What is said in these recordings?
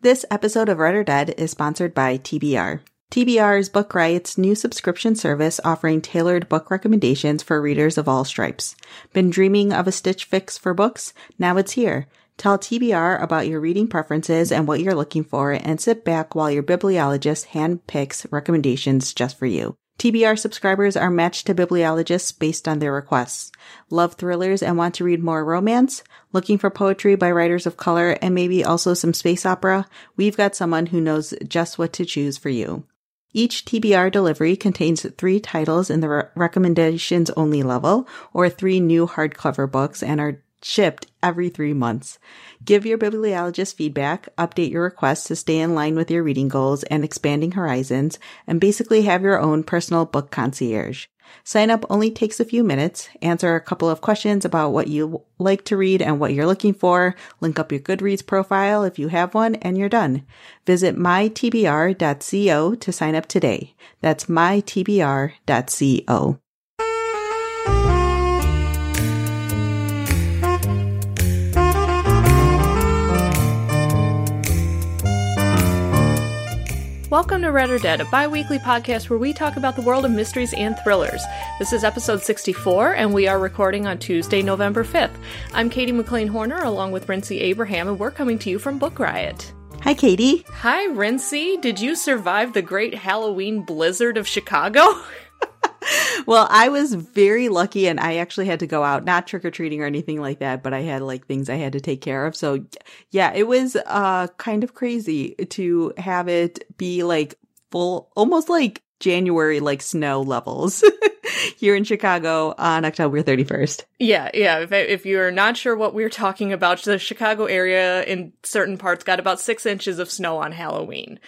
This episode of Read or Dead is sponsored by TBR. TBR is Book Riot's new subscription service offering tailored book recommendations for readers of all stripes. Been dreaming of a stitch fix for books? Now it's here. Tell TBR about your reading preferences and what you're looking for and sit back while your bibliologist handpicks recommendations just for you. TBR subscribers are matched to bibliologists based on their requests. Love thrillers and want to read more romance? Looking for poetry by writers of color and maybe also some space opera? We've got someone who knows just what to choose for you. Each TBR delivery contains three titles in the re- recommendations only level or three new hardcover books and are shipped every three months. Give your bibliologist feedback, update your requests to stay in line with your reading goals and expanding horizons, and basically have your own personal book concierge. Sign up only takes a few minutes, answer a couple of questions about what you like to read and what you're looking for, link up your Goodreads profile if you have one, and you're done. Visit mytbr.co to sign up today. That's mytbr.co. Welcome to Read or Dead, a bi weekly podcast where we talk about the world of mysteries and thrillers. This is episode 64, and we are recording on Tuesday, November 5th. I'm Katie McLean Horner, along with Rincey Abraham, and we're coming to you from Book Riot. Hi, Katie. Hi, Rincey. Did you survive the great Halloween blizzard of Chicago? well, I was very lucky and I actually had to go out, not trick or treating or anything like that, but I had like things I had to take care of. So yeah, it was, uh, kind of crazy to have it be like full, almost like January, like snow levels here in Chicago on October 31st. Yeah, yeah. If, if you're not sure what we're talking about, the Chicago area in certain parts got about six inches of snow on Halloween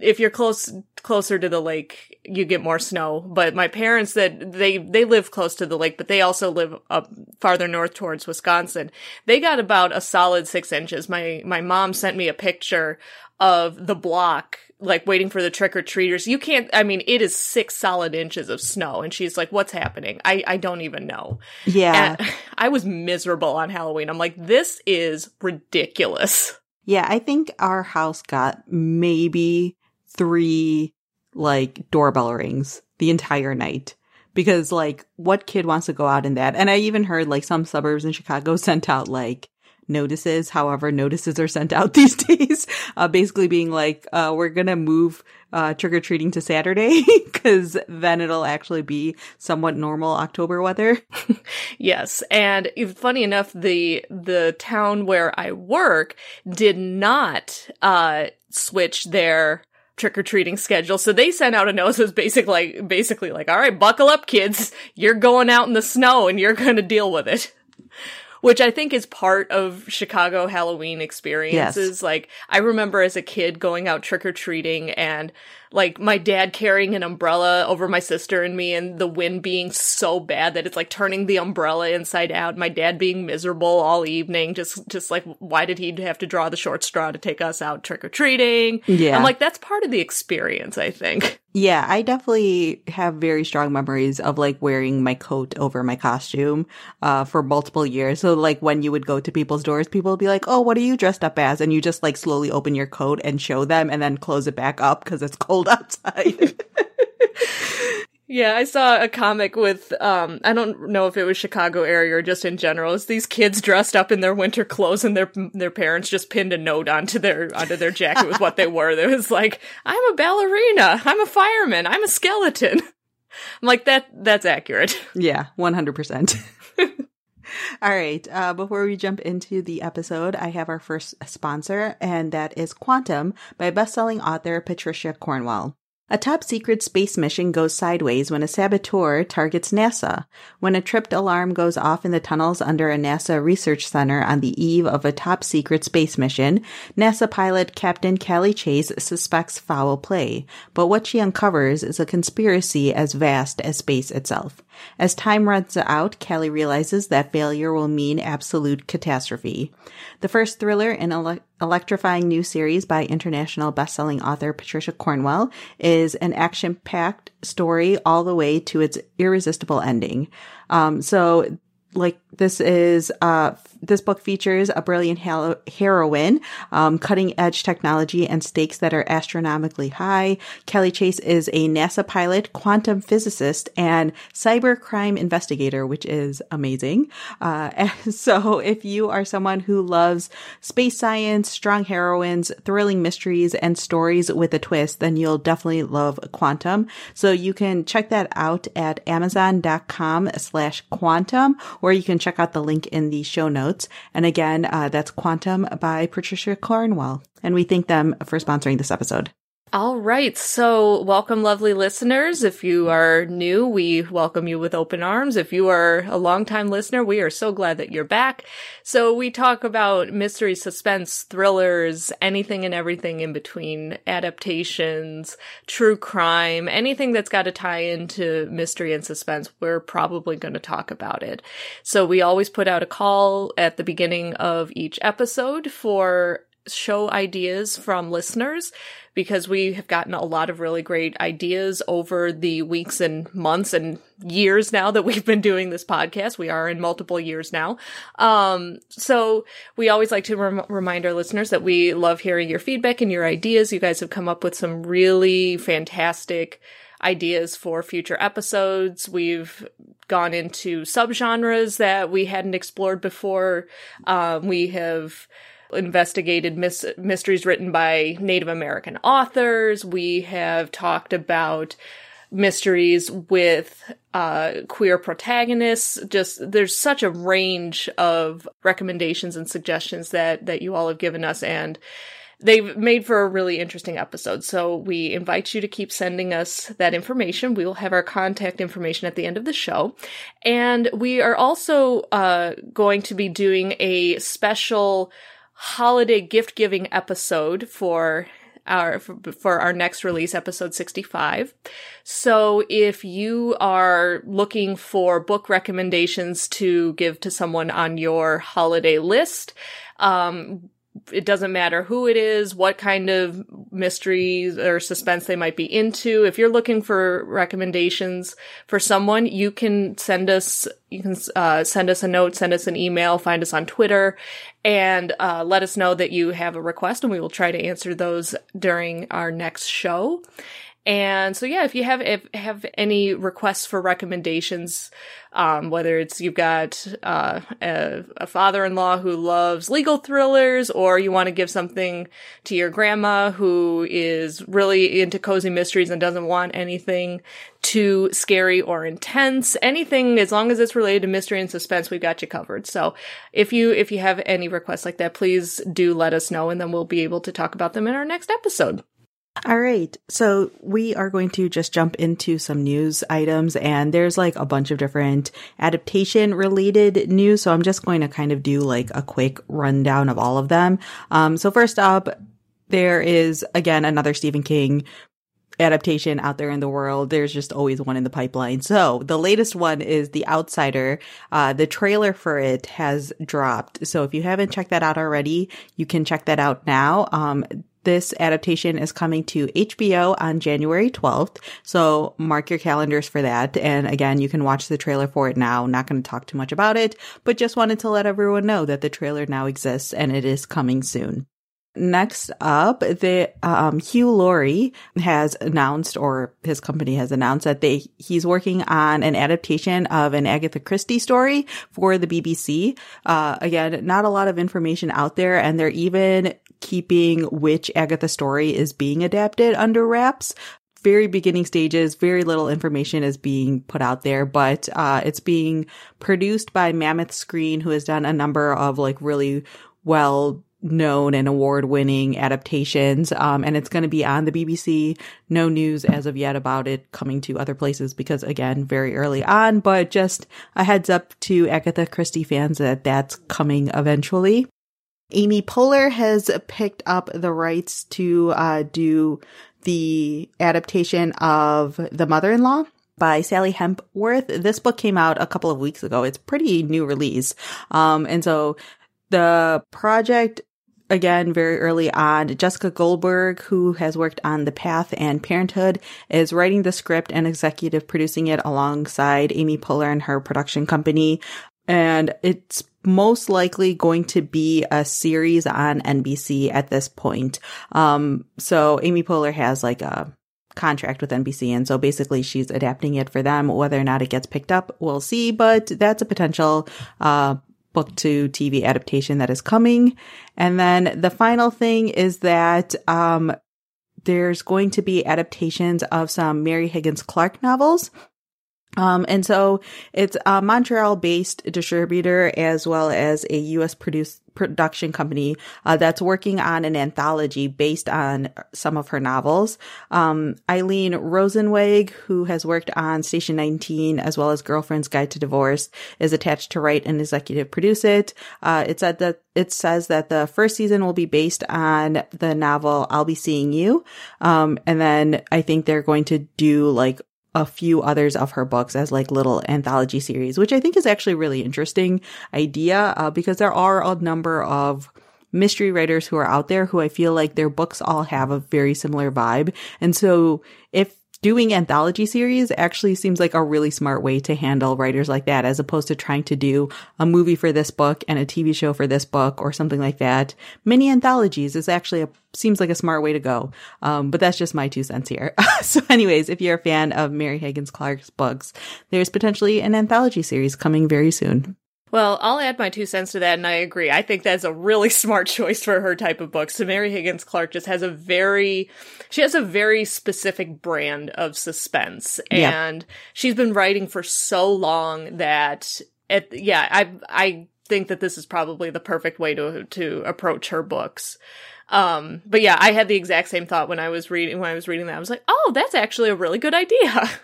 if you're close closer to the lake, you get more snow. But my parents that they they live close to the lake, but they also live up farther north towards Wisconsin. They got about a solid six inches. My my mom sent me a picture of the block like waiting for the trick or treaters. You can't, I mean, it is six solid inches of snow. And she's like, what's happening? I, I don't even know. Yeah. And I was miserable on Halloween. I'm like, this is ridiculous. Yeah. I think our house got maybe three like doorbell rings the entire night because like what kid wants to go out in that? And I even heard like some suburbs in Chicago sent out like notices. However, notices are sent out these days, uh, basically being like, uh, we're going to move, uh, trick or treating to Saturday because then it'll actually be somewhat normal October weather. yes. And funny enough, the, the town where I work did not, uh, switch their, trick or treating schedule. So they sent out a notice was basically like, basically like, all right, buckle up, kids. You're going out in the snow and you're going to deal with it. Which I think is part of Chicago Halloween experiences. Yes. Like, I remember as a kid going out trick or treating and like my dad carrying an umbrella over my sister and me and the wind being so bad that it's like turning the umbrella inside out my dad being miserable all evening just just like why did he have to draw the short straw to take us out trick-or-treating Yeah. i'm like that's part of the experience i think Yeah, I definitely have very strong memories of like wearing my coat over my costume uh for multiple years. So like when you would go to people's doors, people would be like, "Oh, what are you dressed up as?" and you just like slowly open your coat and show them and then close it back up cuz it's cold outside. yeah i saw a comic with um i don't know if it was chicago area or just in general it's these kids dressed up in their winter clothes and their their parents just pinned a note onto their onto their jacket with what they were it was like i'm a ballerina. I'm a fireman. I'm a skeleton. I'm like that that's accurate. Yeah, 100%. All right. Uh, before we jump into the episode, I have our first sponsor, and that is Quantum by bestselling author Patricia Cornwell. A top secret space mission goes sideways when a saboteur targets NASA. When a tripped alarm goes off in the tunnels under a NASA research center on the eve of a top secret space mission, NASA pilot Captain Callie Chase suspects foul play. But what she uncovers is a conspiracy as vast as space itself. As time runs out, Callie realizes that failure will mean absolute catastrophe. The first thriller in a electrifying new series by international bestselling author Patricia Cornwell is an action-packed story all the way to its irresistible ending. Um, so like this is uh this book features a brilliant hero- heroine, um, cutting edge technology and stakes that are astronomically high. Callie Chase is a NASA pilot, quantum physicist, and cybercrime investigator, which is amazing. Uh, so if you are someone who loves space science, strong heroines, thrilling mysteries, and stories with a twist, then you'll definitely love Quantum. So you can check that out at amazon.com slash quantum, or you can check out the link in the show notes. And again, uh, that's Quantum by Patricia Cornwell. And we thank them for sponsoring this episode. All right. So, welcome, lovely listeners. If you are new, we welcome you with open arms. If you are a longtime listener, we are so glad that you're back. So, we talk about mystery, suspense, thrillers, anything and everything in between, adaptations, true crime, anything that's got to tie into mystery and suspense. We're probably going to talk about it. So, we always put out a call at the beginning of each episode for show ideas from listeners because we have gotten a lot of really great ideas over the weeks and months and years now that we've been doing this podcast. We are in multiple years now. Um, so we always like to rem- remind our listeners that we love hearing your feedback and your ideas. You guys have come up with some really fantastic ideas for future episodes. We've gone into subgenres that we hadn't explored before. Um, we have investigated mis- mysteries written by Native American authors. We have talked about mysteries with uh, queer protagonists. Just there's such a range of recommendations and suggestions that that you all have given us, and they've made for a really interesting episode. So we invite you to keep sending us that information. We will have our contact information at the end of the show. And we are also uh, going to be doing a special holiday gift giving episode for our for our next release episode 65 so if you are looking for book recommendations to give to someone on your holiday list um, it doesn't matter who it is, what kind of mysteries or suspense they might be into. If you're looking for recommendations for someone, you can send us, you can uh, send us a note, send us an email, find us on Twitter, and uh, let us know that you have a request, and we will try to answer those during our next show. And so, yeah, if you have if have any requests for recommendations, um, whether it's you've got uh, a, a, father-in-law who loves legal thrillers, or you want to give something to your grandma who is really into cozy mysteries and doesn't want anything too scary or intense, anything as long as it's related to mystery and suspense, we've got you covered. So, if you if you have any requests like that, please do let us know, and then we'll be able to talk about them in our next episode. All right. So we are going to just jump into some news items and there's like a bunch of different adaptation related news. So I'm just going to kind of do like a quick rundown of all of them. Um, so first up, there is again another Stephen King adaptation out there in the world. There's just always one in the pipeline. So the latest one is The Outsider. Uh, the trailer for it has dropped. So if you haven't checked that out already, you can check that out now. Um, this adaptation is coming to HBO on January 12th. So mark your calendars for that. And again, you can watch the trailer for it now. Not going to talk too much about it, but just wanted to let everyone know that the trailer now exists and it is coming soon. Next up, the um, Hugh Laurie has announced, or his company has announced that they he's working on an adaptation of an Agatha Christie story for the BBC. Uh, again, not a lot of information out there, and they're even keeping which Agatha story is being adapted under wraps. Very beginning stages, very little information is being put out there, but uh, it's being produced by Mammoth Screen, who has done a number of like really well known and award winning adaptations. Um, and it's going to be on the BBC. No news as of yet about it coming to other places because again, very early on, but just a heads up to Agatha Christie fans that that's coming eventually. Amy Poehler has picked up the rights to uh, do the adaptation of The Mother-in-Law by Sally Hepworth. This book came out a couple of weeks ago. It's pretty new release. Um, and so the project again very early on jessica goldberg who has worked on the path and parenthood is writing the script and executive producing it alongside amy poehler and her production company and it's most likely going to be a series on nbc at this point um so amy poehler has like a contract with NBC. And so basically she's adapting it for them. Whether or not it gets picked up, we'll see, but that's a potential, uh, book to TV adaptation that is coming. And then the final thing is that, um, there's going to be adaptations of some Mary Higgins Clark novels. Um, and so it's a Montreal based distributor as well as a US produced production company, uh, that's working on an anthology based on some of her novels. Um, Eileen Rosenweg, who has worked on Station 19 as well as Girlfriend's Guide to Divorce, is attached to write and executive produce it. Uh, it said that it says that the first season will be based on the novel I'll Be Seeing You. Um, and then I think they're going to do like a few others of her books as like little anthology series, which I think is actually really interesting idea uh, because there are a number of mystery writers who are out there who I feel like their books all have a very similar vibe. And so if doing anthology series actually seems like a really smart way to handle writers like that as opposed to trying to do a movie for this book and a TV show for this book or something like that. Mini anthologies is actually a seems like a smart way to go. Um, but that's just my two cents here. so anyways, if you're a fan of Mary Higgins Clark's books, there's potentially an anthology series coming very soon. Well, I'll add my two cents to that, and I agree. I think that's a really smart choice for her type of book. So Mary Higgins Clark just has a very, she has a very specific brand of suspense, and she's been writing for so long that, it, yeah, I I think that this is probably the perfect way to to approach her books. Um, but yeah, I had the exact same thought when I was reading when I was reading that. I was like, oh, that's actually a really good idea.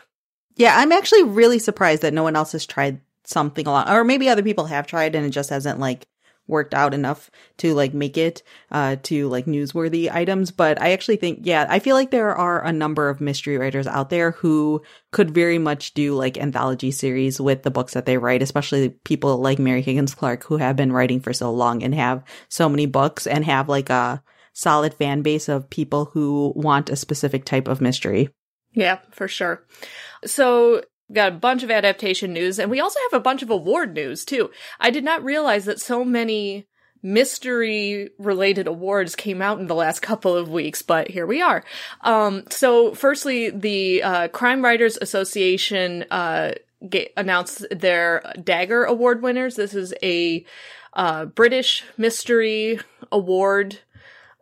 Yeah, I'm actually really surprised that no one else has tried something along, or maybe other people have tried and it just hasn't like worked out enough to like make it uh to like newsworthy items. But i actually think yeah i feel like there are a number of mystery writers out there who could very much do like anthology series with the books that they write especially people like mary higgins clark who have been writing for so long and have so many books and have like a solid fan base of people who want a specific type of mystery. Yeah for sure. So got a bunch of adaptation news, and we also have a bunch of award news too. I did not realize that so many mystery related awards came out in the last couple of weeks, but here we are. Um, so firstly, the uh, Crime Writers Association uh, announced their Dagger Award winners. This is a uh, British mystery award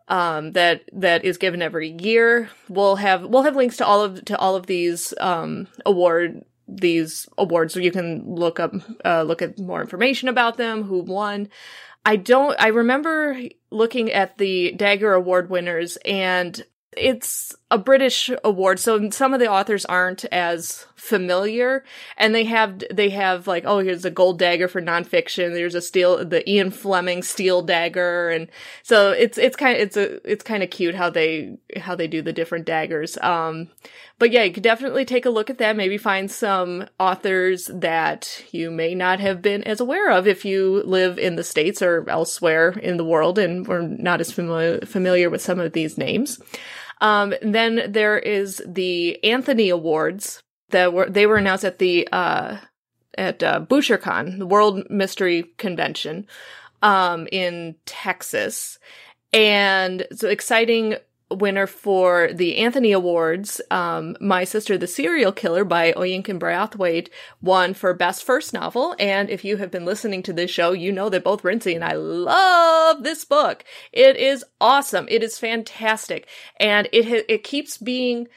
um, that that is given every year. We'll have we'll have links to all of to all of these um, award these awards so you can look up uh, look at more information about them who won i don't i remember looking at the dagger award winners and it's a British award, so some of the authors aren't as familiar, and they have they have like oh here's a gold dagger for nonfiction. There's a steel the Ian Fleming steel dagger, and so it's it's kind of it's a it's kind of cute how they how they do the different daggers. Um, but yeah, you could definitely take a look at that. Maybe find some authors that you may not have been as aware of if you live in the states or elsewhere in the world and were not as familiar familiar with some of these names. Um, then there is the Anthony Awards that were they were announced at the uh, at uh, BoucherCon, the World Mystery Convention, um, in Texas, and so exciting winner for the Anthony Awards, um, My Sister the Serial Killer by Oyinkan Braithwaite won for Best First Novel. And if you have been listening to this show, you know that both Rincey and I love this book. It is awesome. It is fantastic. And it, ha- it keeps being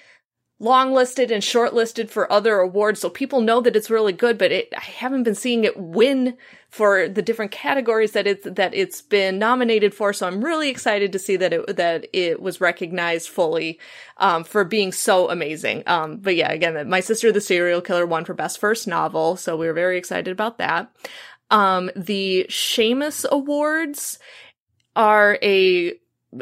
longlisted and shortlisted for other awards, so people know that it's really good. But it, I haven't been seeing it win for the different categories that it's that it's been nominated for. So I'm really excited to see that it that it was recognized fully um, for being so amazing. Um, but yeah, again, my sister the serial killer won for best first novel, so we were very excited about that. Um, the Shamus Awards are a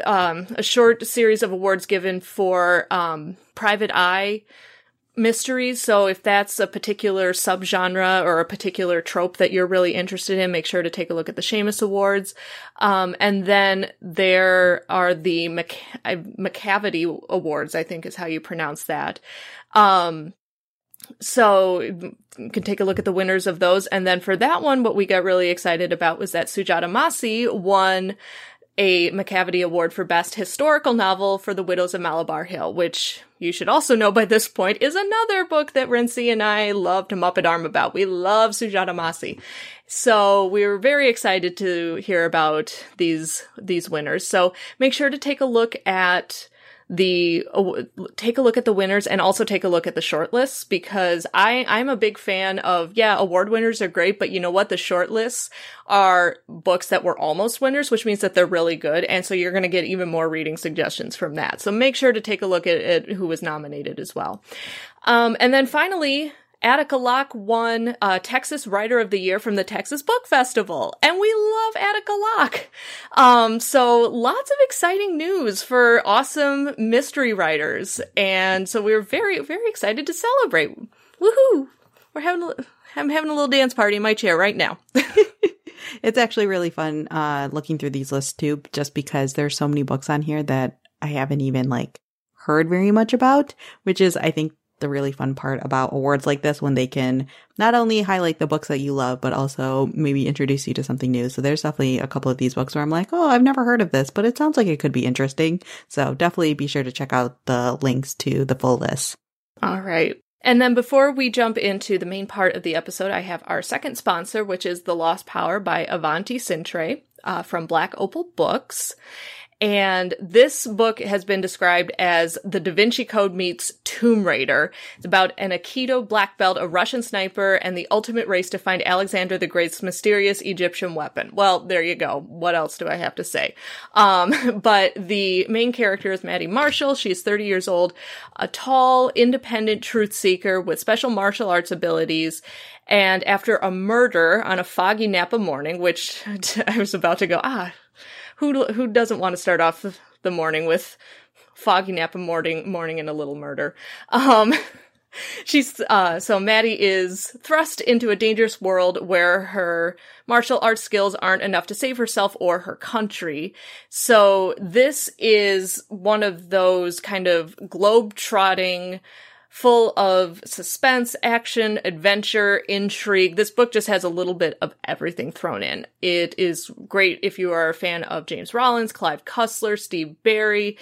um, a short series of awards given for um, private eye mysteries. So if that's a particular subgenre or a particular trope that you're really interested in, make sure to take a look at the Shamus Awards. Um, and then there are the Macavity Awards, I think is how you pronounce that. Um, so you can take a look at the winners of those. And then for that one, what we got really excited about was that Sujata Massey won a Macavity Award for Best Historical Novel for The Widows of Malabar Hill, which you should also know by this point is another book that Rincey and I love to muppet arm about. We love Sujata Massey. So we were very excited to hear about these, these winners. So make sure to take a look at the uh, take a look at the winners and also take a look at the shortlists because I I'm a big fan of yeah award winners are great but you know what? The shortlists are books that were almost winners which means that they're really good. And so you're going to get even more reading suggestions from that. So make sure to take a look at, at who was nominated as well. Um, and then finally Attica Locke won uh, Texas Writer of the Year from the Texas Book Festival, and we love Attica Locke. Um, so lots of exciting news for awesome mystery writers, and so we are very, very excited to celebrate. Woohoo! We're having a, I'm having a little dance party in my chair right now. it's actually really fun uh, looking through these lists too, just because there's so many books on here that I haven't even like heard very much about, which is I think the really fun part about awards like this when they can not only highlight the books that you love, but also maybe introduce you to something new. So there's definitely a couple of these books where I'm like, oh, I've never heard of this, but it sounds like it could be interesting. So definitely be sure to check out the links to the full list. All right. And then before we jump into the main part of the episode, I have our second sponsor, which is The Lost Power by Avanti Centrae uh, from Black Opal Books. And this book has been described as the Da Vinci Code meets Tomb Raider. It's about an Aikido black belt, a Russian sniper, and the ultimate race to find Alexander the Great's mysterious Egyptian weapon. Well, there you go. What else do I have to say? Um, but the main character is Maddie Marshall. She's 30 years old, a tall, independent truth seeker with special martial arts abilities. And after a murder on a foggy Napa morning, which I was about to go, ah, who who doesn't want to start off the morning with foggy Napa morning morning and a little murder? Um she's uh so maddie is thrust into a dangerous world where her martial arts skills aren't enough to save herself or her country. So this is one of those kind of globe trotting full of suspense, action, adventure, intrigue. This book just has a little bit of everything thrown in. It is great if you are a fan of James Rollins, Clive Cussler, Steve Berry,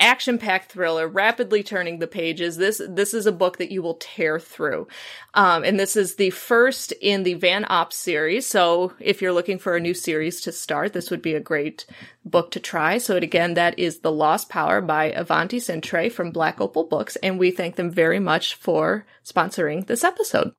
action-packed thriller, rapidly turning the pages. This this is a book that you will tear through, um, and this is the first in the Van Op series. So if you're looking for a new series to start, this would be a great book to try. So again, that is The Lost Power by Avanti Centrae from Black Opal Books, and we thank them very much for sponsoring this episode.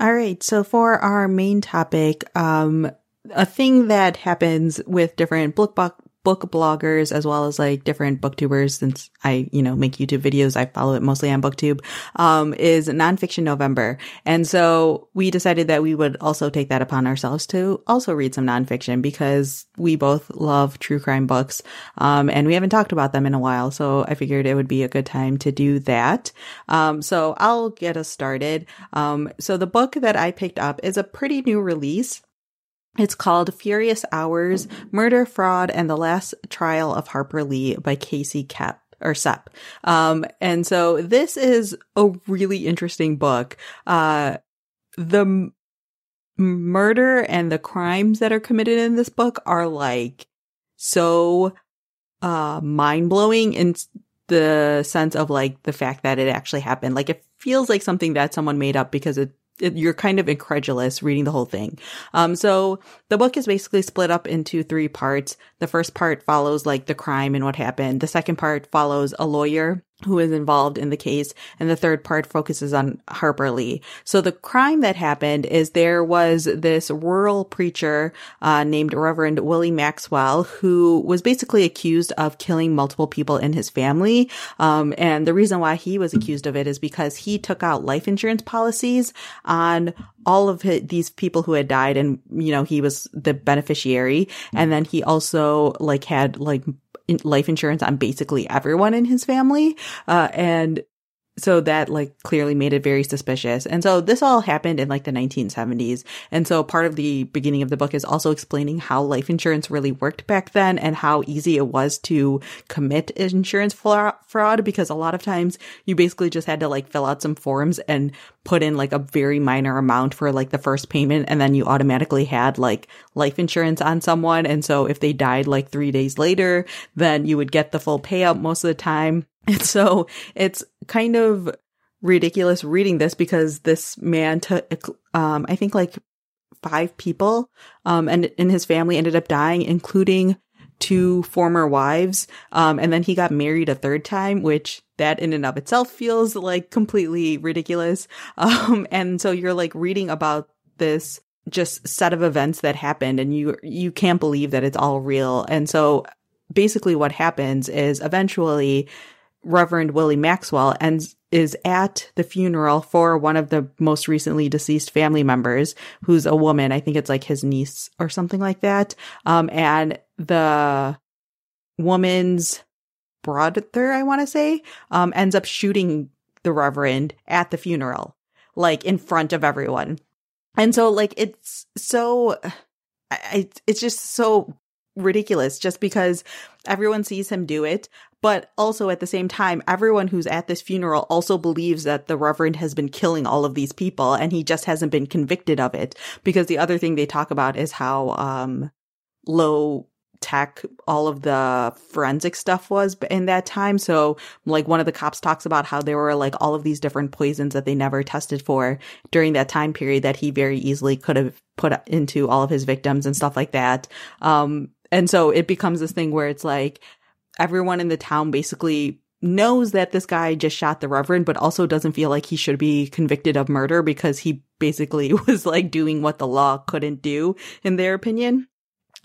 All right, so for our main topic, um, a thing that happens with different book book bloggers as well as like different booktubers since I, you know, make YouTube videos. I follow it mostly on booktube, um, is nonfiction November. And so we decided that we would also take that upon ourselves to also read some nonfiction because we both love true crime books. Um, and we haven't talked about them in a while. So I figured it would be a good time to do that. Um, so I'll get us started. Um, so the book that I picked up is a pretty new release. It's called Furious Hours, Murder, Fraud, and the Last Trial of Harper Lee by Casey Kep or Cep. Um, and so this is a really interesting book. Uh, the m- murder and the crimes that are committed in this book are like so, uh, mind blowing in the sense of like the fact that it actually happened. Like it feels like something that someone made up because it you're kind of incredulous reading the whole thing. Um, so the book is basically split up into three parts. The first part follows like the crime and what happened. The second part follows a lawyer who is involved in the case, and the third part focuses on Harper Lee. So the crime that happened is there was this rural preacher uh, named Reverend Willie Maxwell who was basically accused of killing multiple people in his family. Um, and the reason why he was accused of it is because he took out life insurance policies on all of his, these people who had died, and you know he was the beneficiary, and then he also like had like life insurance on basically everyone in his family. Uh, and so that like clearly made it very suspicious. And so this all happened in like the 1970s. And so part of the beginning of the book is also explaining how life insurance really worked back then and how easy it was to commit insurance fraud because a lot of times you basically just had to like fill out some forms and put in like a very minor amount for like the first payment and then you automatically had like life insurance on someone. And so if they died like three days later, then you would get the full payout most of the time. And so it's kind of ridiculous reading this because this man took, um, I think like five people, um, and in his family ended up dying, including two former wives. Um, and then he got married a third time, which that in and of itself feels like completely ridiculous. Um, and so you're like reading about this just set of events that happened and you, you can't believe that it's all real. And so basically what happens is eventually Reverend Willie Maxwell and is at the funeral for one of the most recently deceased family members, who's a woman. I think it's like his niece or something like that. Um, and the woman's brother, I want to say, um, ends up shooting the Reverend at the funeral, like in front of everyone. And so, like, it's so, it's just so ridiculous just because everyone sees him do it. But also at the same time, everyone who's at this funeral also believes that the Reverend has been killing all of these people and he just hasn't been convicted of it. Because the other thing they talk about is how, um, low tech all of the forensic stuff was in that time. So like one of the cops talks about how there were like all of these different poisons that they never tested for during that time period that he very easily could have put into all of his victims and stuff like that. Um, and so it becomes this thing where it's like everyone in the town basically knows that this guy just shot the reverend, but also doesn't feel like he should be convicted of murder because he basically was like doing what the law couldn't do in their opinion.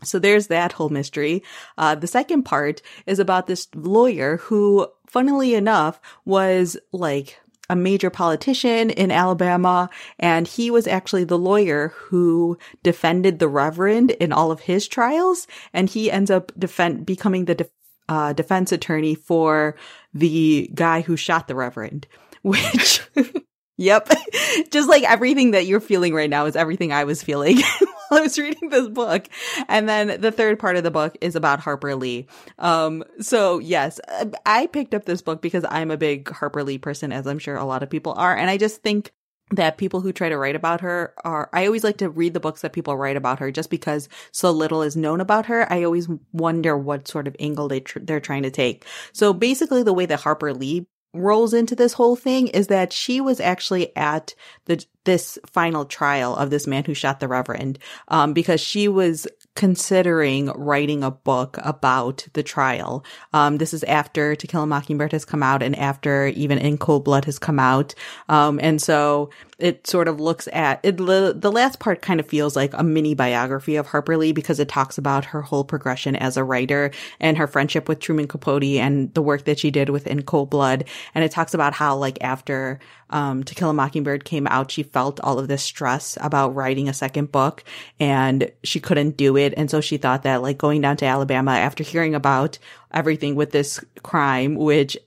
So there's that whole mystery. Uh, the second part is about this lawyer who, funnily enough, was like a major politician in Alabama, and he was actually the lawyer who defended the Reverend in all of his trials, and he ends up defend becoming the uh, defense attorney for the guy who shot the Reverend, which. Yep. Just like everything that you're feeling right now is everything I was feeling I was reading this book. And then the third part of the book is about Harper Lee. Um, so yes, I picked up this book because I'm a big Harper Lee person, as I'm sure a lot of people are. And I just think that people who try to write about her are, I always like to read the books that people write about her just because so little is known about her. I always wonder what sort of angle they tr- they're trying to take. So basically the way that Harper Lee rolls into this whole thing is that she was actually at the this final trial of this man who shot the reverend um, because she was considering writing a book about the trial. Um, this is after To Kill a Mockingbird has come out and after even In Cold Blood has come out. Um, and so it sort of looks at it. The, the last part kind of feels like a mini biography of Harper Lee because it talks about her whole progression as a writer and her friendship with Truman Capote and the work that she did with In Cold Blood. And it talks about how like after um, To Kill a Mockingbird came out, she felt all of this stress about writing a second book and she couldn't do it. And so she thought that like going down to Alabama after hearing about everything with this crime, which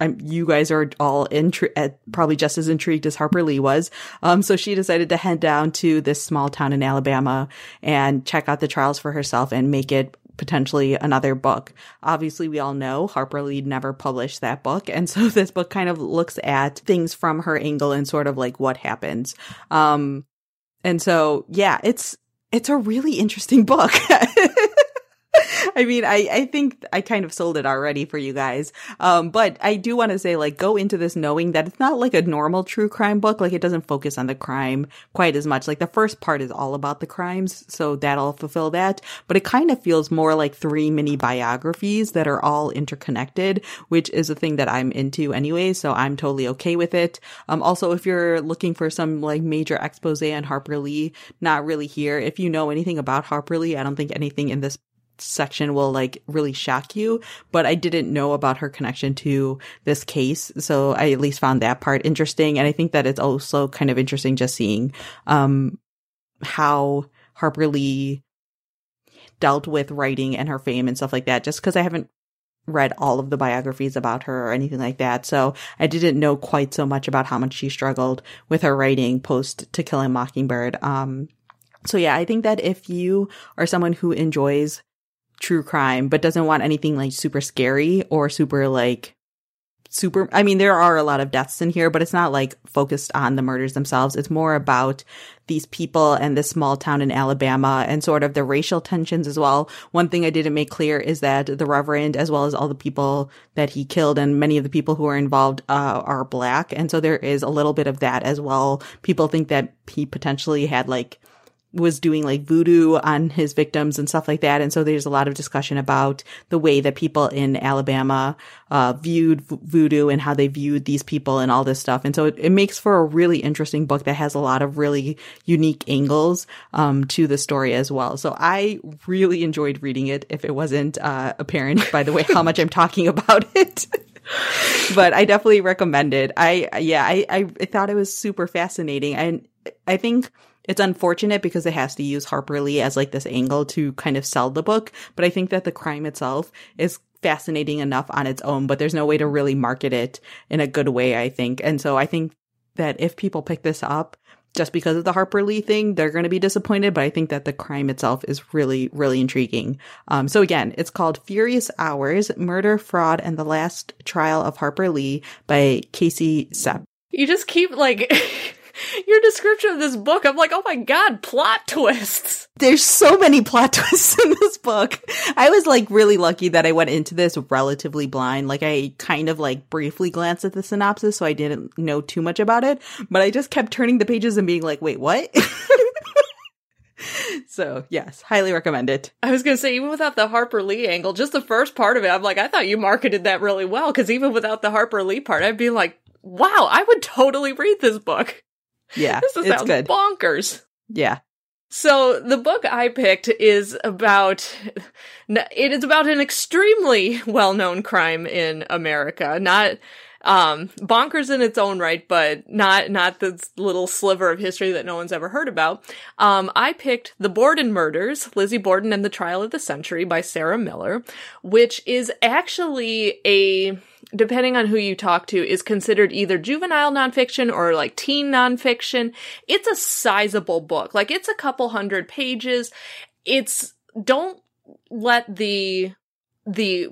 um, you guys are all intri- uh, probably just as intrigued as Harper Lee was. Um, so she decided to head down to this small town in Alabama and check out the trials for herself and make it potentially another book. Obviously, we all know Harper Lee never published that book. And so this book kind of looks at things from her angle and sort of like what happens. Um, and so, yeah, it's, it's a really interesting book. I mean, I, I think I kind of sold it already for you guys. Um, but I do want to say, like, go into this knowing that it's not like a normal true crime book. Like, it doesn't focus on the crime quite as much. Like, the first part is all about the crimes, so that'll fulfill that. But it kind of feels more like three mini biographies that are all interconnected, which is a thing that I'm into anyway. So I'm totally okay with it. Um, also, if you're looking for some like major expose on Harper Lee, not really here. If you know anything about Harper Lee, I don't think anything in this section will like really shock you, but I didn't know about her connection to this case. So I at least found that part interesting. And I think that it's also kind of interesting just seeing, um, how Harper Lee dealt with writing and her fame and stuff like that, just because I haven't read all of the biographies about her or anything like that. So I didn't know quite so much about how much she struggled with her writing post To Kill a Mockingbird. Um, so yeah, I think that if you are someone who enjoys true crime, but doesn't want anything like super scary or super like super I mean there are a lot of deaths in here, but it's not like focused on the murders themselves. It's more about these people and this small town in Alabama and sort of the racial tensions as well. One thing I didn't make clear is that the Reverend, as well as all the people that he killed and many of the people who are involved, uh, are black. And so there is a little bit of that as well. People think that he potentially had like was doing like voodoo on his victims and stuff like that. And so there's a lot of discussion about the way that people in Alabama uh, viewed voodoo and how they viewed these people and all this stuff. And so it, it, makes for a really interesting book that has a lot of really unique angles um, to the story as well. So I really enjoyed reading it. If it wasn't uh, apparent by the way how much I'm talking about it. but I definitely recommend it. I yeah, I I thought it was super fascinating. and I think it's unfortunate because it has to use Harper Lee as like this angle to kind of sell the book. But I think that the crime itself is fascinating enough on its own, but there's no way to really market it in a good way, I think. And so I think that if people pick this up, just because of the Harper Lee thing, they're going to be disappointed. But I think that the crime itself is really, really intriguing. Um, so again, it's called Furious Hours, Murder, Fraud, and the Last Trial of Harper Lee by Casey Cep. You just keep like your description of this book, I'm like, oh my god, plot twists. There's so many plot twists in this book. I was like really lucky that I went into this relatively blind. Like I kind of like briefly glanced at the synopsis, so I didn't know too much about it, but I just kept turning the pages and being like, wait, what? so yes, highly recommend it. I was gonna say, even without the Harper Lee angle, just the first part of it, I'm like, I thought you marketed that really well, because even without the Harper Lee part, I'd be like, wow, I would totally read this book. Yeah, this good. bonkers. Yeah. So the book I picked is about it is about an extremely well-known crime in America. Not um bonkers in its own right, but not not this little sliver of history that no one's ever heard about. Um I picked The Borden Murders, Lizzie Borden and the Trial of the Century by Sarah Miller, which is actually a depending on who you talk to, is considered either juvenile nonfiction or like teen nonfiction. It's a sizable book. Like it's a couple hundred pages. It's, don't let the, the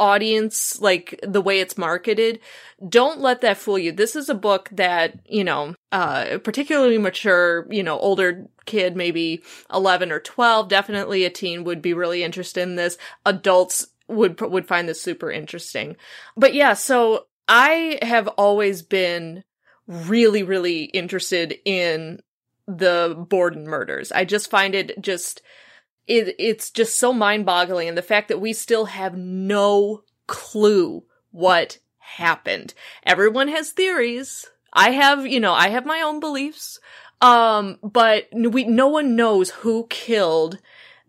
audience, like the way it's marketed, don't let that fool you. This is a book that, you know, uh, particularly mature, you know, older kid, maybe 11 or 12, definitely a teen would be really interested in this. Adults would would find this super interesting. But yeah, so I have always been really really interested in the Borden murders. I just find it just it it's just so mind-boggling and the fact that we still have no clue what happened. Everyone has theories. I have, you know, I have my own beliefs. Um, but we no one knows who killed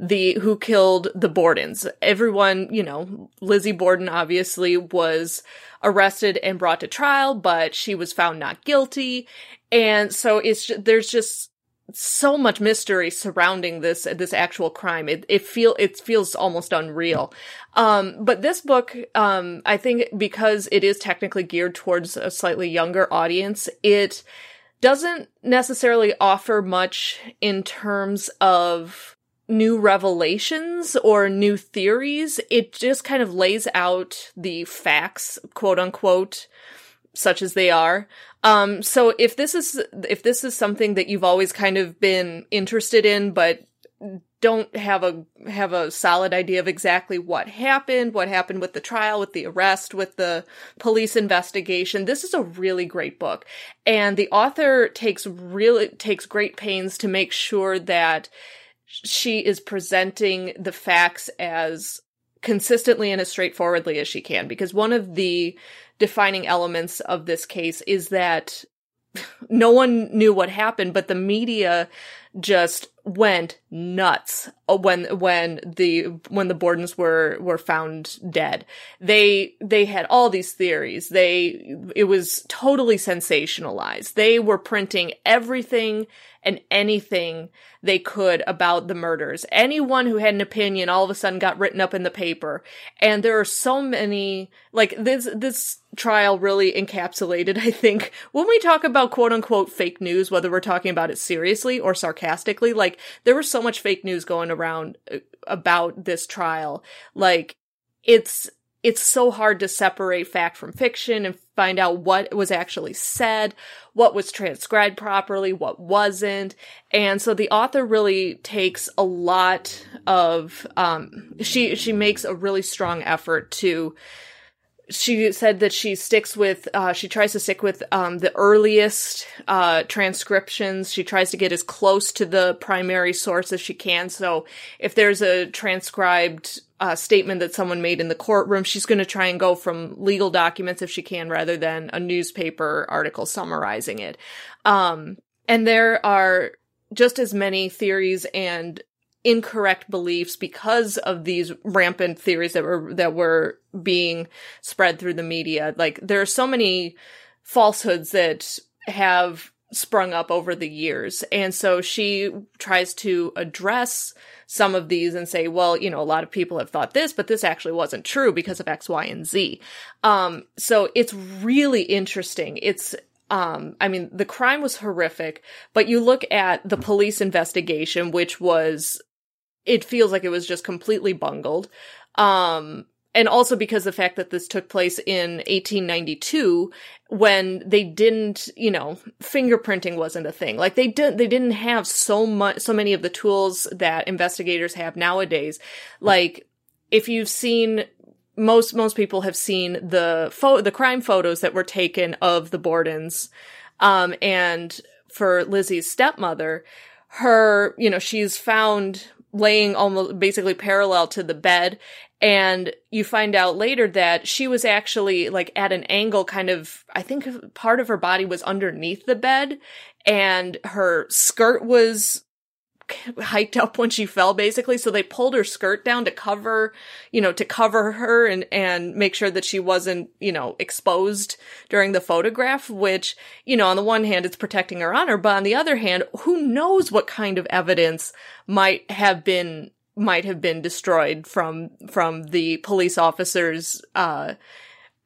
the who killed the Bordens. Everyone, you know, Lizzie Borden obviously was arrested and brought to trial, but she was found not guilty. And so it's there's just so much mystery surrounding this this actual crime. It it feel it feels almost unreal. Um, but this book, um, I think because it is technically geared towards a slightly younger audience, it doesn't necessarily offer much in terms of new revelations or new theories. It just kind of lays out the facts, quote unquote, such as they are. Um, so if this is, if this is something that you've always kind of been interested in, but don't have a have a solid idea of exactly what happened, what happened with the trial, with the arrest, with the police investigation. This is a really great book. And the author takes really takes great pains to make sure that she is presenting the facts as consistently and as straightforwardly as she can because one of the defining elements of this case is that no one knew what happened but the media just went nuts uh, when when the when the Bordens were were found dead. They they had all these theories. They it was totally sensationalized. They were printing everything and anything they could about the murders. Anyone who had an opinion all of a sudden got written up in the paper. And there are so many, like this, this trial really encapsulated, I think, when we talk about quote unquote fake news, whether we're talking about it seriously or sarcastically, like there was so much fake news going around uh, about this trial. Like it's, it's so hard to separate fact from fiction and find out what was actually said, what was transcribed properly, what wasn't. And so the author really takes a lot of, um, she, she makes a really strong effort to, she said that she sticks with uh, she tries to stick with um, the earliest uh, transcriptions. She tries to get as close to the primary source as she can. So if there's a transcribed uh, statement that someone made in the courtroom she's going to try and go from legal documents if she can rather than a newspaper article summarizing it. Um, and there are just as many theories and incorrect beliefs because of these rampant theories that were that were being spread through the media. Like there are so many falsehoods that have sprung up over the years. And so she tries to address some of these and say well you know a lot of people have thought this but this actually wasn't true because of x y and z. Um so it's really interesting. It's um, I mean, the crime was horrific, but you look at the police investigation, which was it feels like it was just completely bungled. Um, and also because the fact that this took place in 1892 when they didn't you know fingerprinting wasn't a thing like they didn't, they didn't have so much so many of the tools that investigators have nowadays like if you've seen most most people have seen the pho- the crime photos that were taken of the Bordens um and for Lizzie's stepmother her you know she's found laying almost basically parallel to the bed. And you find out later that she was actually like at an angle kind of i think part of her body was underneath the bed and her skirt was hiked up when she fell basically so they pulled her skirt down to cover you know to cover her and and make sure that she wasn't you know exposed during the photograph which you know on the one hand it's protecting her honor but on the other hand who knows what kind of evidence might have been might have been destroyed from from the police officers uh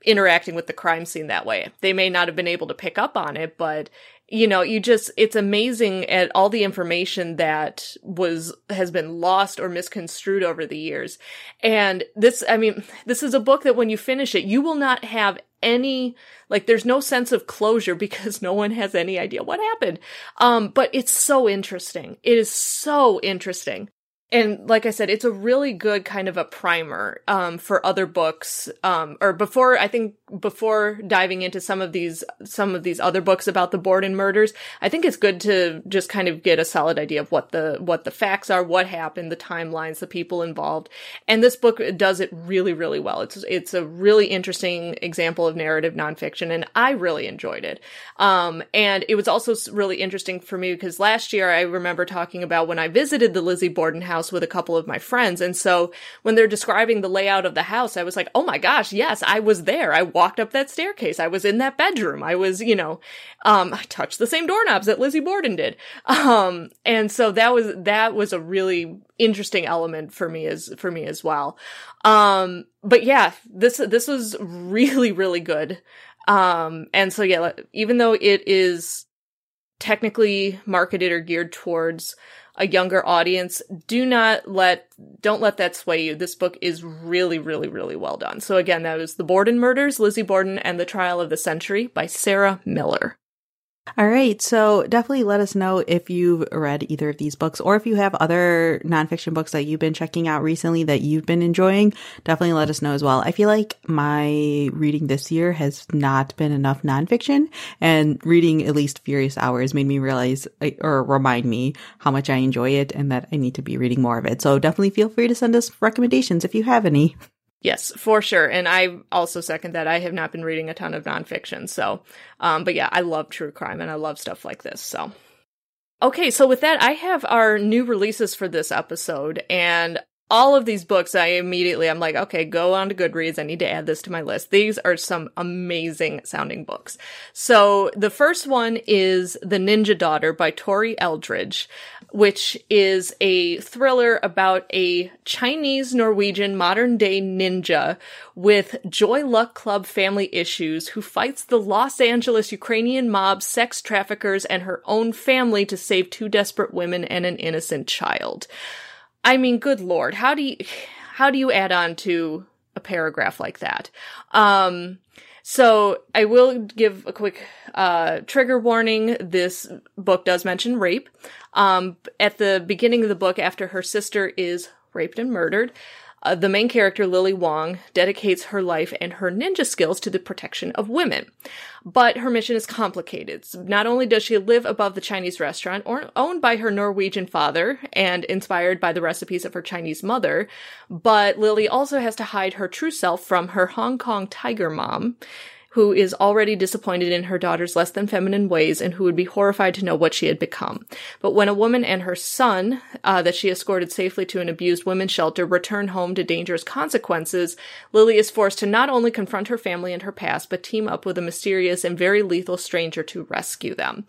interacting with the crime scene that way. They may not have been able to pick up on it, but you know, you just, it's amazing at all the information that was, has been lost or misconstrued over the years. And this, I mean, this is a book that when you finish it, you will not have any, like, there's no sense of closure because no one has any idea what happened. Um, but it's so interesting. It is so interesting and like I said, it's a really good kind of a primer um, for other books. Um, or before, I think before diving into some of these some of these other books about the Borden murders, I think it's good to just kind of get a solid idea of what the what the facts are, what happened, the timelines, the people involved. And this book does it really, really well. It's it's a really interesting example of narrative nonfiction, and I really enjoyed it. Um, and it was also really interesting for me because last year I remember talking about when I visited the Lizzie Borden house house with a couple of my friends. And so when they're describing the layout of the house, I was like, oh my gosh, yes, I was there. I walked up that staircase. I was in that bedroom. I was, you know, um, I touched the same doorknobs that Lizzie Borden did. Um, and so that was, that was a really interesting element for me as, for me as well. Um, but yeah, this, this was really, really good. Um, and so yeah, even though it is technically marketed or geared towards a younger audience, do not let don't let that sway you. This book is really, really, really well done. So again, that was The Borden Murders, Lizzie Borden and the Trial of the Century by Sarah Miller. All right. So definitely let us know if you've read either of these books or if you have other nonfiction books that you've been checking out recently that you've been enjoying. Definitely let us know as well. I feel like my reading this year has not been enough nonfiction and reading at least Furious Hours made me realize or remind me how much I enjoy it and that I need to be reading more of it. So definitely feel free to send us recommendations if you have any. Yes, for sure. And I also second that. I have not been reading a ton of nonfiction. So, um, but yeah, I love true crime and I love stuff like this. So, okay. So with that, I have our new releases for this episode and all of these books, I immediately, I'm like, okay, go on to Goodreads. I need to add this to my list. These are some amazing sounding books. So the first one is The Ninja Daughter by Tori Eldridge, which is a thriller about a Chinese Norwegian modern day ninja with Joy Luck Club family issues who fights the Los Angeles Ukrainian mob, sex traffickers, and her own family to save two desperate women and an innocent child. I mean, good lord, how do you how do you add on to a paragraph like that? Um, so I will give a quick uh, trigger warning. This book does mention rape. Um, at the beginning of the book, after her sister is raped and murdered, uh, the main character, Lily Wong, dedicates her life and her ninja skills to the protection of women. But her mission is complicated. Not only does she live above the Chinese restaurant, or owned by her Norwegian father and inspired by the recipes of her Chinese mother, but Lily also has to hide her true self from her Hong Kong tiger mom who is already disappointed in her daughter's less than feminine ways and who would be horrified to know what she had become. But when a woman and her son, uh, that she escorted safely to an abused women's shelter, return home to dangerous consequences, Lily is forced to not only confront her family and her past, but team up with a mysterious and very lethal stranger to rescue them.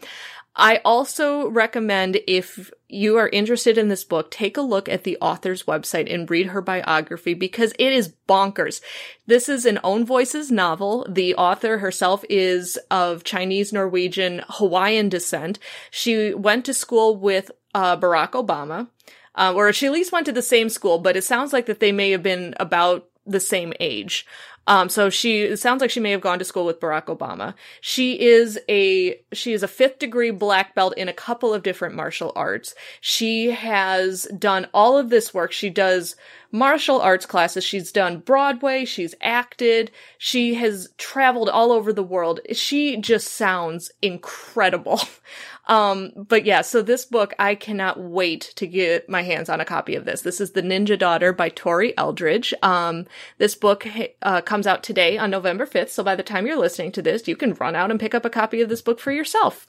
I also recommend if you are interested in this book, take a look at the author's website and read her biography because it is bonkers. This is an own voices novel. The author herself is of Chinese, Norwegian, Hawaiian descent. She went to school with uh, Barack Obama, uh, or she at least went to the same school, but it sounds like that they may have been about the same age. Um, so she sounds like she may have gone to school with Barack Obama. She is a she is a fifth degree black belt in a couple of different martial arts. She has done all of this work. She does martial arts classes. She's done Broadway. She's acted. She has traveled all over the world. She just sounds incredible. Um, but yeah, so this book, I cannot wait to get my hands on a copy of this. This is The Ninja Daughter by Tori Eldridge. Um, this book uh, comes out today on November 5th. So by the time you're listening to this, you can run out and pick up a copy of this book for yourself.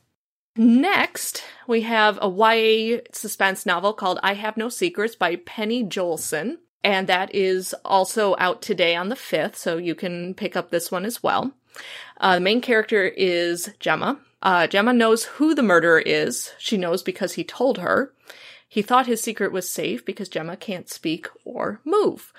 Next, we have a YA suspense novel called I Have No Secrets by Penny Joelson and that is also out today on the 5th, so you can pick up this one as well. Uh, the main character is Gemma. Uh, Gemma knows who the murderer is. She knows because he told her. He thought his secret was safe because Gemma can't speak or move.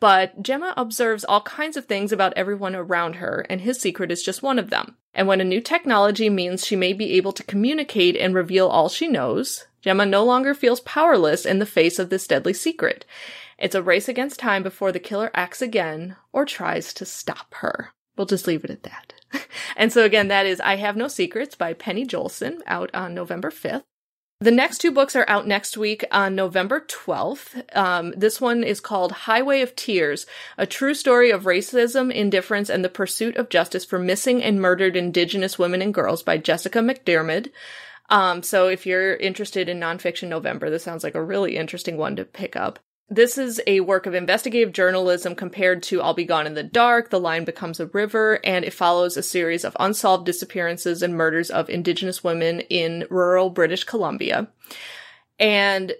But Gemma observes all kinds of things about everyone around her, and his secret is just one of them. And when a new technology means she may be able to communicate and reveal all she knows, Gemma no longer feels powerless in the face of this deadly secret. It's a race against time before the killer acts again or tries to stop her. We'll just leave it at that. and so again, that is I Have No Secrets by Penny Joelson out on November 5th. The next two books are out next week on November 12th. Um, this one is called Highway of Tears, a true story of racism, indifference, and the pursuit of justice for missing and murdered Indigenous women and girls by Jessica McDiarmid. Um, so if you're interested in nonfiction November, this sounds like a really interesting one to pick up. This is a work of investigative journalism compared to I'll Be Gone in the Dark, The Line Becomes a River, and it follows a series of unsolved disappearances and murders of Indigenous women in rural British Columbia. And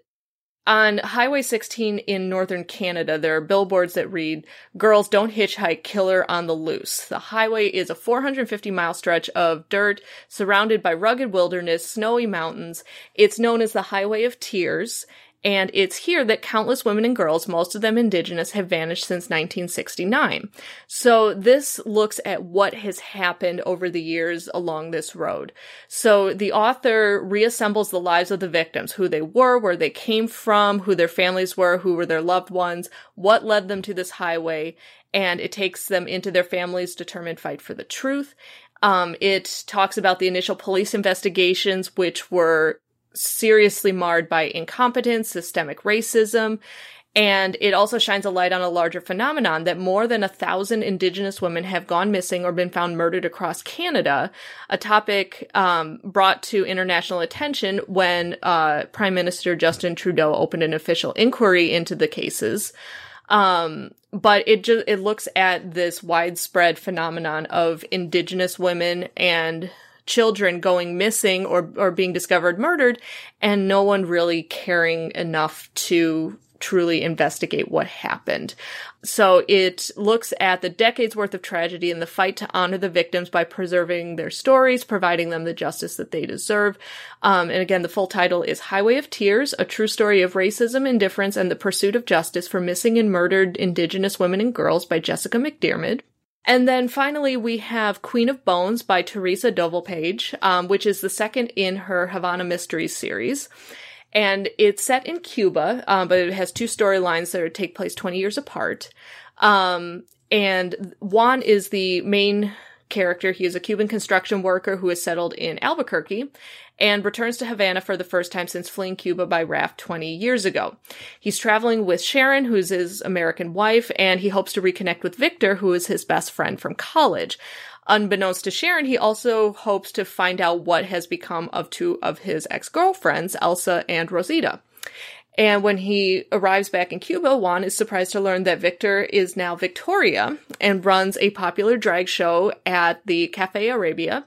on Highway 16 in northern Canada, there are billboards that read, Girls don't hitchhike, killer on the loose. The highway is a 450 mile stretch of dirt surrounded by rugged wilderness, snowy mountains. It's known as the Highway of Tears And it's here that countless women and girls, most of them indigenous, have vanished since 1969. So this looks at what has happened over the years along this road. So the author reassembles the lives of the victims, who they were, where they came from, who their families were, who were their loved ones, what led them to this highway, and it takes them into their families' determined fight for the truth. Um, it talks about the initial police investigations, which were seriously marred by incompetence, systemic racism, and it also shines a light on a larger phenomenon that more than a thousand Indigenous women have gone missing or been found murdered across Canada, a topic um, brought to international attention when uh, Prime Minister Justin Trudeau opened an official inquiry into the cases. Um, but it just it looks at this widespread phenomenon of Indigenous women and children going missing or or being discovered murdered and no one really caring enough to truly investigate what happened. So it looks at the decades worth of tragedy and the fight to honor the victims by preserving their stories, providing them the justice that they deserve. Um, and again, the full title is Highway of Tears, a true story of racism, indifference, and the pursuit of justice for missing and murdered Indigenous women and girls by Jessica McDiarmid. And then finally, we have Queen of Bones by Teresa Dovalpage, um, which is the second in her Havana Mysteries series. And it's set in Cuba, um, but it has two storylines that take place 20 years apart. Um, and Juan is the main character. He is a Cuban construction worker who is settled in Albuquerque and returns to Havana for the first time since fleeing Cuba by raft 20 years ago. He's traveling with Sharon, who's his American wife, and he hopes to reconnect with Victor, who is his best friend from college. Unbeknownst to Sharon, he also hopes to find out what has become of two of his ex-girlfriends, Elsa and Rosita. And when he arrives back in Cuba, Juan is surprised to learn that Victor is now Victoria and runs a popular drag show at the Cafe Arabia.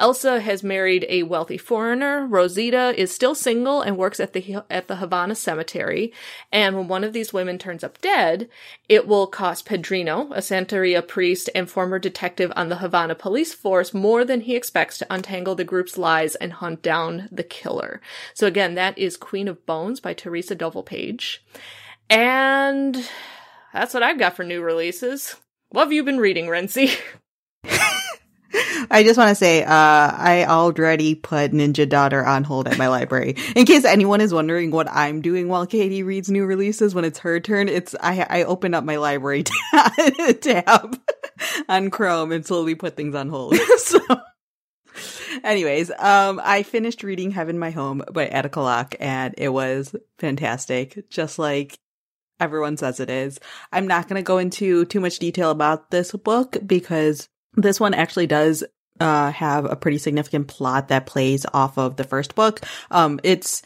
Elsa has married a wealthy foreigner. Rosita is still single and works at the at the Havana cemetery. And when one of these women turns up dead, it will cost Padrino, a Santeria priest and former detective on the Havana police force, more than he expects to untangle the group's lies and hunt down the killer. So again, that is Queen of Bones by Teresa Dovalpage. And that's what I've got for new releases. What have you been reading, Rincey? I just want to say, uh, I already put Ninja Daughter on hold at my library. In case anyone is wondering what I'm doing while Katie reads new releases when it's her turn, it's I I open up my library tab on Chrome and slowly put things on hold. so. Anyways, um, I finished reading Heaven My Home by Attica Locke and it was fantastic. Just like everyone says it is. I'm not going to go into too much detail about this book because this one actually does uh, have a pretty significant plot that plays off of the first book. Um, it's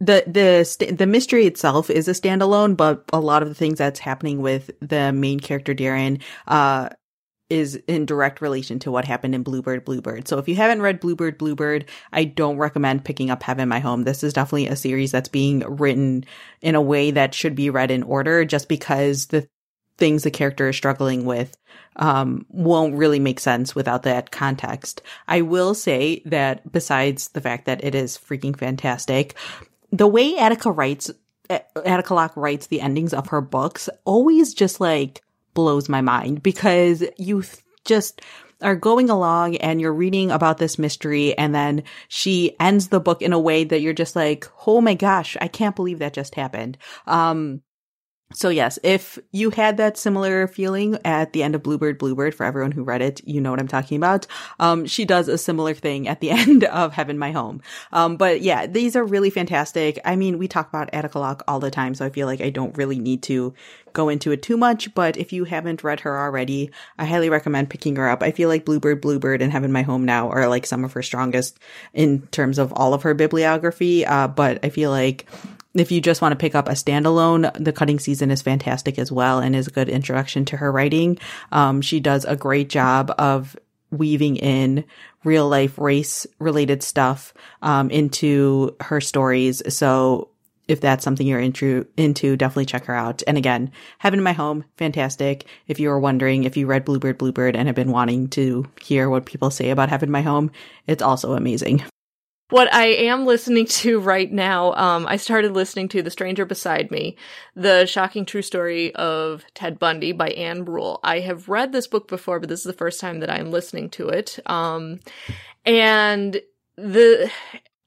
the the st- the mystery itself is a standalone, but a lot of the things that's happening with the main character Darren uh, is in direct relation to what happened in Bluebird Bluebird. So if you haven't read Bluebird Bluebird, I don't recommend picking up Heaven My Home. This is definitely a series that's being written in a way that should be read in order just because the things the character is struggling with um, won't really make sense without that context. I will say that besides the fact that it is freaking fantastic, the way Attica writes, Attica Locke writes the endings of her books always just like blows my mind because you th- just are going along and you're reading about this mystery and then she ends the book in a way that you're just like, oh my gosh, I can't believe that just happened. Um, so yes, if you had that similar feeling at the end of Bluebird Bluebird, for everyone who read it, you know what I'm talking about. Um, she does a similar thing at the end of Heaven My Home. Um, but yeah, these are really fantastic. I mean, we talk about Attica Locke all the time, so I feel like I don't really need to go into it too much, but if you haven't read her already, I highly recommend picking her up. I feel like Bluebird Bluebird and Heaven My Home now are like some of her strongest in terms of all of her bibliography. Uh, but I feel like if you just want to pick up a standalone, The Cutting Season is fantastic as well and is a good introduction to her writing. Um, she does a great job of weaving in real life race related stuff um, into her stories. So if that's something you're into, into, definitely check her out. And again, Heaven in My Home, fantastic. If you were wondering if you read Bluebird Bluebird and have been wanting to hear what people say about Heaven in My Home, it's also amazing. What I am listening to right now, um, I started listening to The Stranger Beside Me, The Shocking True Story of Ted Bundy by Ann Rule. I have read this book before, but this is the first time that I'm listening to it. Um, and the,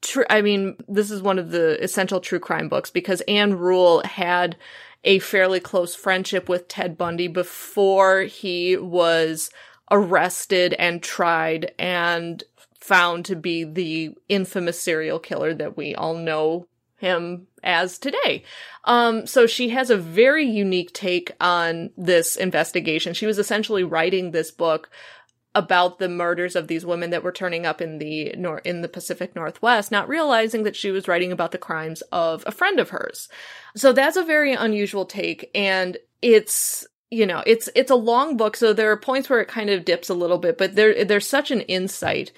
tr- I mean, this is one of the essential true crime books because Ann Rule had a fairly close friendship with Ted Bundy before he was arrested and tried and found to be the infamous serial killer that we all know him as today. Um, so she has a very unique take on this investigation. She was essentially writing this book about the murders of these women that were turning up in the nor- in the Pacific Northwest, not realizing that she was writing about the crimes of a friend of hers. So that's a very unusual take, and it's you know it's it's a long book, so there are points where it kind of dips a little bit, but there there's such an insight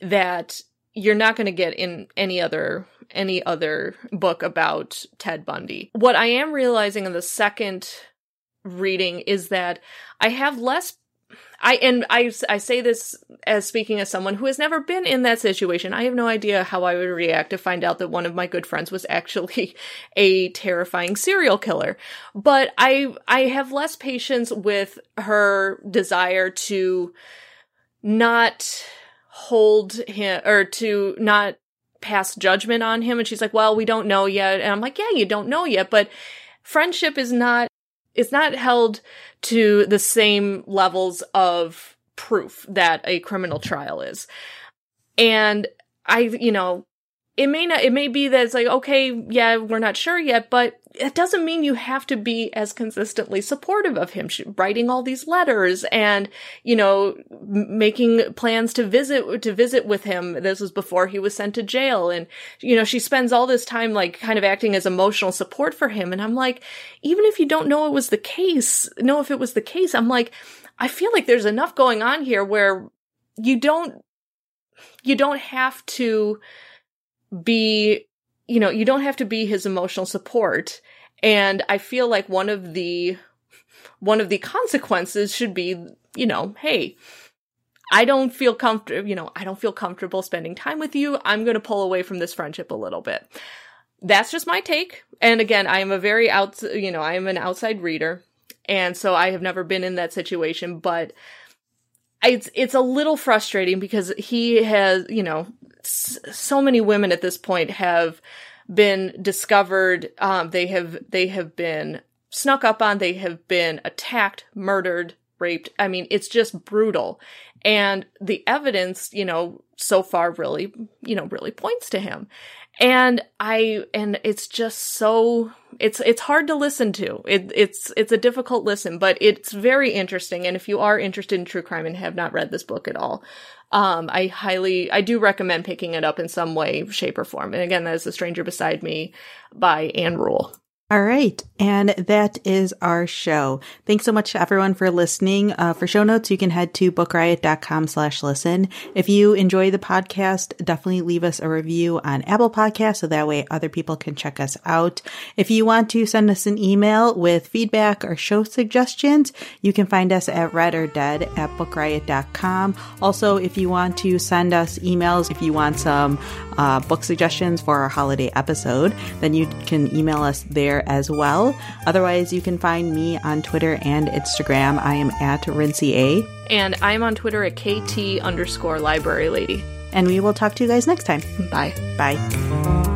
that you're not going to get in any other any other book about Ted Bundy. What I am realizing in the second reading is that I have less I and I I say this as speaking as someone who has never been in that situation. I have no idea how I would react to find out that one of my good friends was actually a terrifying serial killer. But I I have less patience with her desire to not hold him or to not pass judgment on him. And she's like well we don't know yet. And i'm like yeah you don't know yet but friendship is not it's not held to the same levels of proof that a criminal trial is. And i you know it may not it may be that it's like okay yeah we're not sure yet but it doesn't mean you have to be as consistently supportive of him writing all these letters and you know making plans to visit to visit with him. This was before he was sent to jail. And you know she spends all this time like kind of acting as emotional support for him. And i'm like even if you don't know it was the case know if it was the case i'm like i feel like there's enough going on here where you don't you don't have to be you know, you don't have to be his emotional support. And I feel like one of the, one of the consequences should be, you know, hey, I don't feel comfortable, you know, I don't feel comfortable spending time with you. I'm going to pull away from this friendship a little bit. That's just my take. And again, I am a very out, you know, I am an outside reader. And so I have never been in that situation, but it's, it's a little frustrating because he has, you know, so many women at this point have been discovered. Um, they have they have been snuck up on. They have been attacked, murdered, raped. I mean, it's just brutal. And the evidence, you know, so far really, you know, really points to him. And I, and it's just so, it's, it's hard to listen to. It, it's, it's a difficult listen, but it's very interesting. And if you are interested in true crime and have not read this book at all, um, I highly, I do recommend picking it up in some way, shape, or form. And again, that is The Stranger Beside Me by Ann Rule. All right. And that is our show. Thanks so much to everyone for listening. Uh, for show notes, you can head to bookriot.com slash listen. If you enjoy the podcast, definitely leave us a review on Apple Podcasts so that way other people can check us out. If you want to send us an email with feedback or show suggestions, you can find us at read or dead at bookriot.com. Also, if you want to send us emails, if you want some uh, book suggestions for our holiday episode, then you can email us there as well. Otherwise, you can find me on Twitter and Instagram. I am at Rincey A. And I'm on Twitter at KT underscore library lady. And we will talk to you guys next time. Bye. Bye.